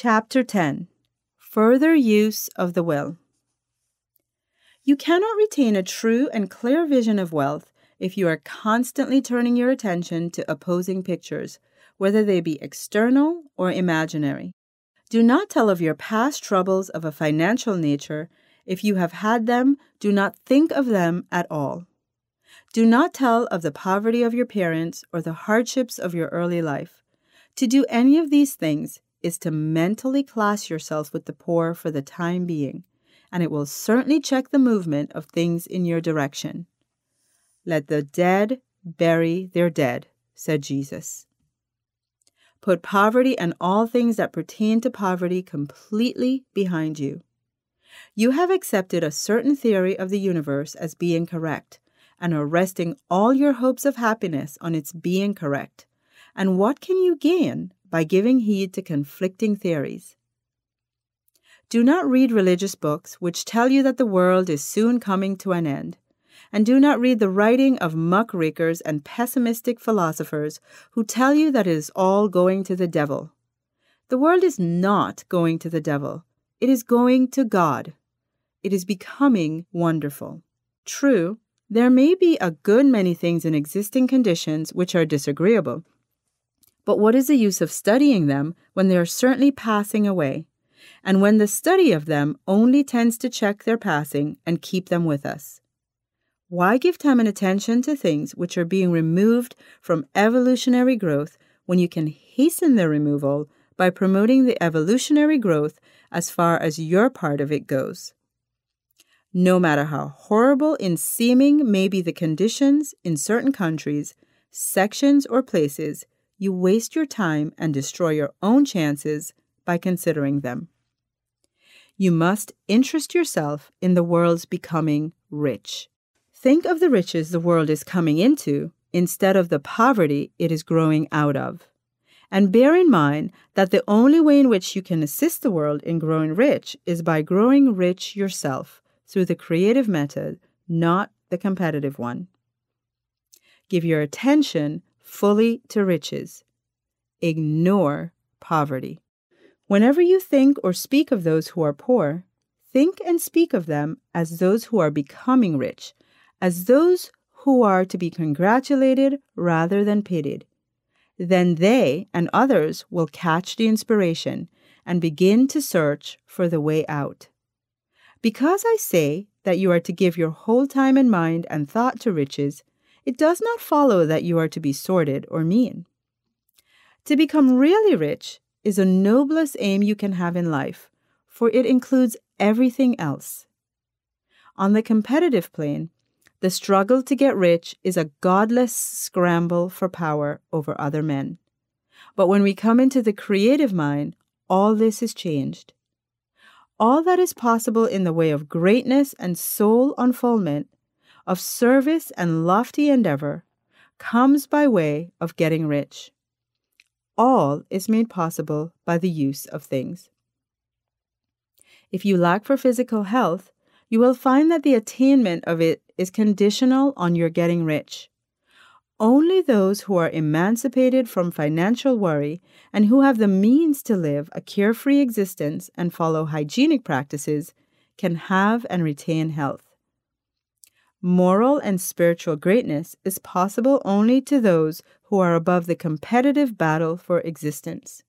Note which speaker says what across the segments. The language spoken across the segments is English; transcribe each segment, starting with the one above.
Speaker 1: Chapter 10 Further Use of the Will. You cannot retain a true and clear vision of wealth if you are constantly turning your attention to opposing pictures, whether they be external or imaginary. Do not tell of your past troubles of a financial nature. If you have had them, do not think of them at all. Do not tell of the poverty of your parents or the hardships of your early life. To do any of these things is to mentally class yourself with the poor for the time being, and it will certainly check the movement of things in your direction. Let the dead bury their dead, said Jesus. Put poverty and all things that pertain to poverty completely behind you. You have accepted a certain theory of the universe as being correct and are resting all your hopes of happiness on its being correct. And what can you gain by giving heed to conflicting theories? Do not read religious books which tell you that the world is soon coming to an end and do not read the writing of muckrakers and pessimistic philosophers who tell you that it is all going to the devil. The world is not going to the devil, it is going to God. It is becoming wonderful. True, there may be a good many things in existing conditions which are disagreeable. But what is the use of studying them when they are certainly passing away, and when the study of them only tends to check their passing and keep them with us? Why give time and attention to things which are being removed from evolutionary growth when you can hasten their removal by promoting the evolutionary growth as far as your part of it goes? No matter how horrible in seeming may be the conditions in certain countries, sections, or places, you waste your time and destroy your own chances by considering them. You must interest yourself in the world's becoming rich. Think of the riches the world is coming into instead of the poverty it is growing out of. And bear in mind that the only way in which you can assist the world in growing rich is by growing rich yourself through the creative method, not the competitive one. Give your attention fully to riches. Ignore poverty. Whenever you think or speak of those who are poor, think and speak of them as those who are becoming rich as those who are to be congratulated rather than pitied. Then they and others will catch the inspiration and begin to search for the way out. Because I say that you are to give your whole time and mind and thought to riches, it does not follow that you are to be sordid or mean. To become really rich is the noblest aim you can have in life, for it includes everything else. On the competitive plane, the struggle to get rich is a godless scramble for power over other men. But when we come into the creative mind, all this is changed. All that is possible in the way of greatness and soul unfoldment, of service and lofty endeavor, comes by way of getting rich. All is made possible by the use of things. If you lack for physical health, you will find that the attainment of it is conditional on your getting rich. Only those who are emancipated from financial worry and who have the means to live a carefree existence and follow hygienic practices can have and retain health. Moral and spiritual greatness is possible only to those who are above the competitive battle for existence.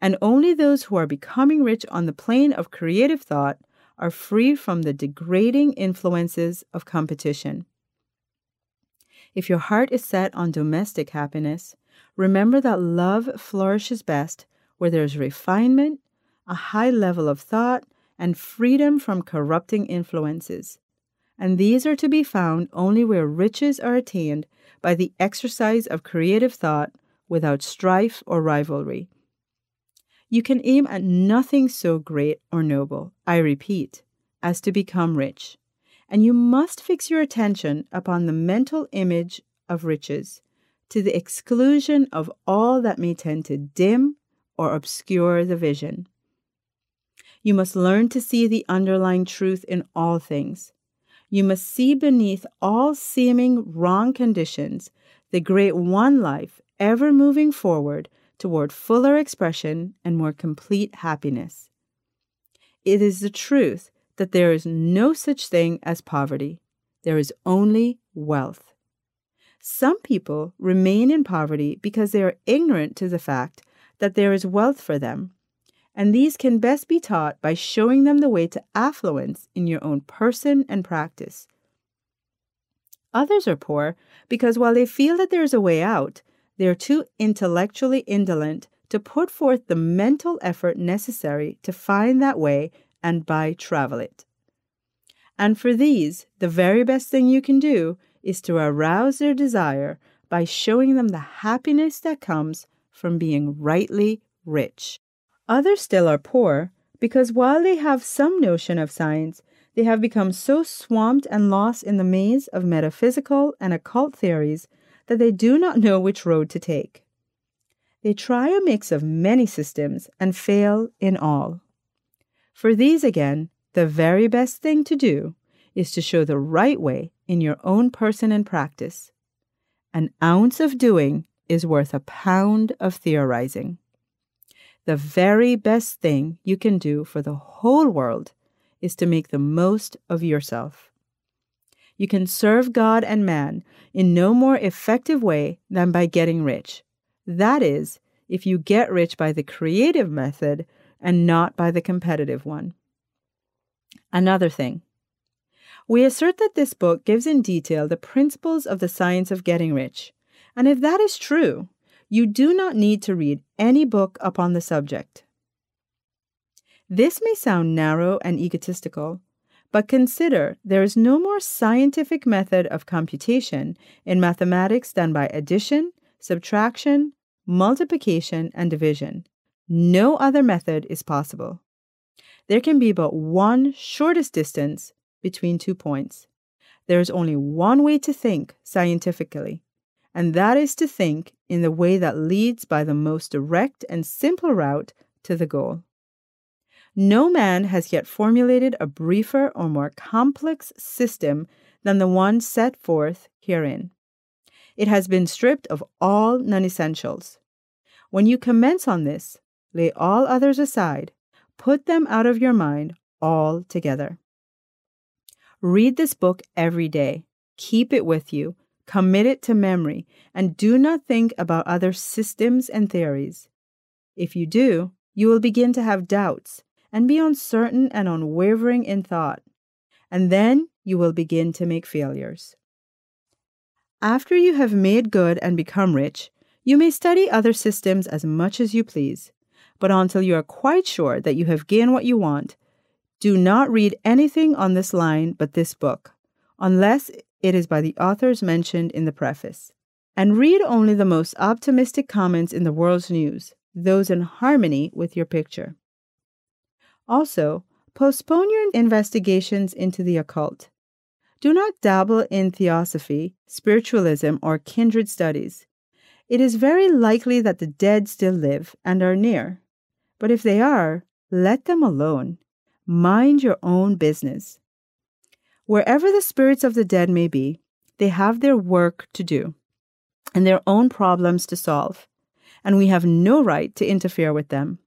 Speaker 1: And only those who are becoming rich on the plane of creative thought are free from the degrading influences of competition. If your heart is set on domestic happiness, remember that love flourishes best where there is refinement, a high level of thought, and freedom from corrupting influences. And these are to be found only where riches are attained by the exercise of creative thought without strife or rivalry. You can aim at nothing so great or noble, I repeat, as to become rich. And you must fix your attention upon the mental image of riches, to the exclusion of all that may tend to dim or obscure the vision. You must learn to see the underlying truth in all things. You must see beneath all seeming wrong conditions the great one life ever moving forward toward fuller expression and more complete happiness. It is the truth that there is no such thing as poverty, there is only wealth. Some people remain in poverty because they are ignorant to the fact that there is wealth for them, and these can best be taught by showing them the way to affluence in your own person and practice. Others are poor because while they feel that there is a way out, they are too intellectually indolent to put forth the mental effort necessary to find that way and by travel it. And for these, the very best thing you can do is to arouse their desire by showing them the happiness that comes from being rightly rich. Others still are poor because while they have some notion of science, they have become so swamped and lost in the maze of metaphysical and occult theories that they do not know which road to take. They try a mix of many systems and fail in all. For these, again, the very best thing to do is to show the right way in your own person and practice. An ounce of doing is worth a pound of theorizing. The very best thing you can do for the whole world is to make the most of yourself. You can serve God and man in no more effective way than by getting rich. That is, if you get rich by the creative method and not by the competitive one. Another thing. We assert that this book gives in detail the principles of the science of getting rich. And if that is true, you do not need to read any book upon the subject. This may sound narrow and egotistical, but consider there is no more scientific method of computation in mathematics than by addition, subtraction, multiplication, and division. No other method is possible. There can be but one shortest distance between two points. There is only one way to think scientifically, and that is to think in the way that leads by the most direct and simple route to the goal. No man has yet formulated a briefer or more complex system than the one set forth herein. It has been stripped of all non essentials. When you commence on this, lay all others aside, put them out of your mind altogether. Read this book every day, keep it with you, commit it to memory, and do not think about other systems and theories. If you do, you will begin to have doubts and be uncertain and unwavering in thought, and then you will begin to make failures. After you have made good and become rich, you may study other systems as much as you please, but until you are quite sure that you have gained what you want, do not read anything on this line but this book, unless it is by the authors mentioned in the preface. And read only the most optimistic comments in the world's news, those in harmony with your picture. Also, postpone your investigations into the occult. Do not dabble in theosophy, spiritualism, or kindred studies. It is very likely that the dead still live and are near. But if they are, let them alone. Mind your own business. Wherever the spirits of the dead may be, they have their work to do and their own problems to solve, and we have no right to interfere with them.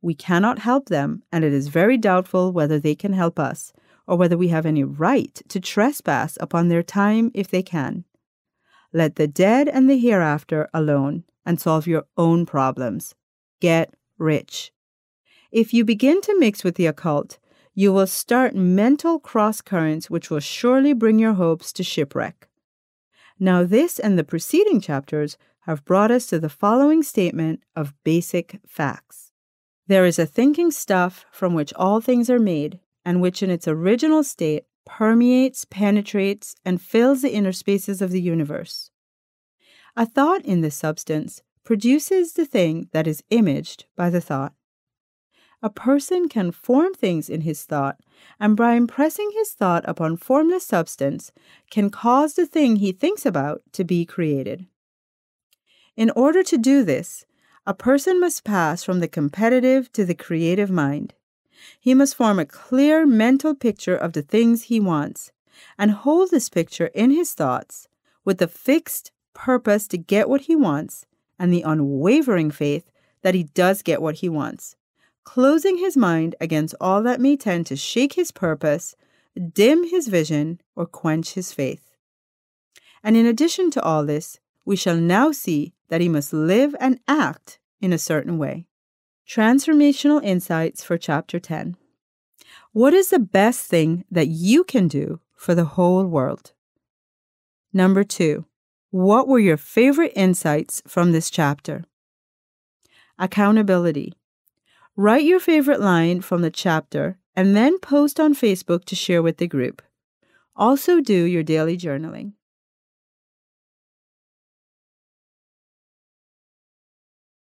Speaker 1: We cannot help them, and it is very doubtful whether they can help us, or whether we have any right to trespass upon their time if they can. Let the dead and the hereafter alone and solve your own problems. Get rich. If you begin to mix with the occult, you will start mental cross currents which will surely bring your hopes to shipwreck. Now, this and the preceding chapters have brought us to the following statement of basic facts. There is a thinking stuff from which all things are made, and which in its original state permeates, penetrates, and fills the inner spaces of the universe. A thought in this substance produces the thing that is imaged by the thought. A person can form things in his thought, and by impressing his thought upon formless substance, can cause the thing he thinks about to be created. In order to do this, a person must pass from the competitive to the creative mind. He must form a clear mental picture of the things he wants and hold this picture in his thoughts with the fixed purpose to get what he wants and the unwavering faith that he does get what he wants, closing his mind against all that may tend to shake his purpose, dim his vision, or quench his faith. And in addition to all this, we shall now see that he must live and act in a certain way. Transformational Insights for Chapter 10 What is the best thing that you can do for the whole world? Number two, what were your favorite insights from this chapter? Accountability. Write your favorite line from the chapter and then post on Facebook to share with the group. Also, do your daily journaling.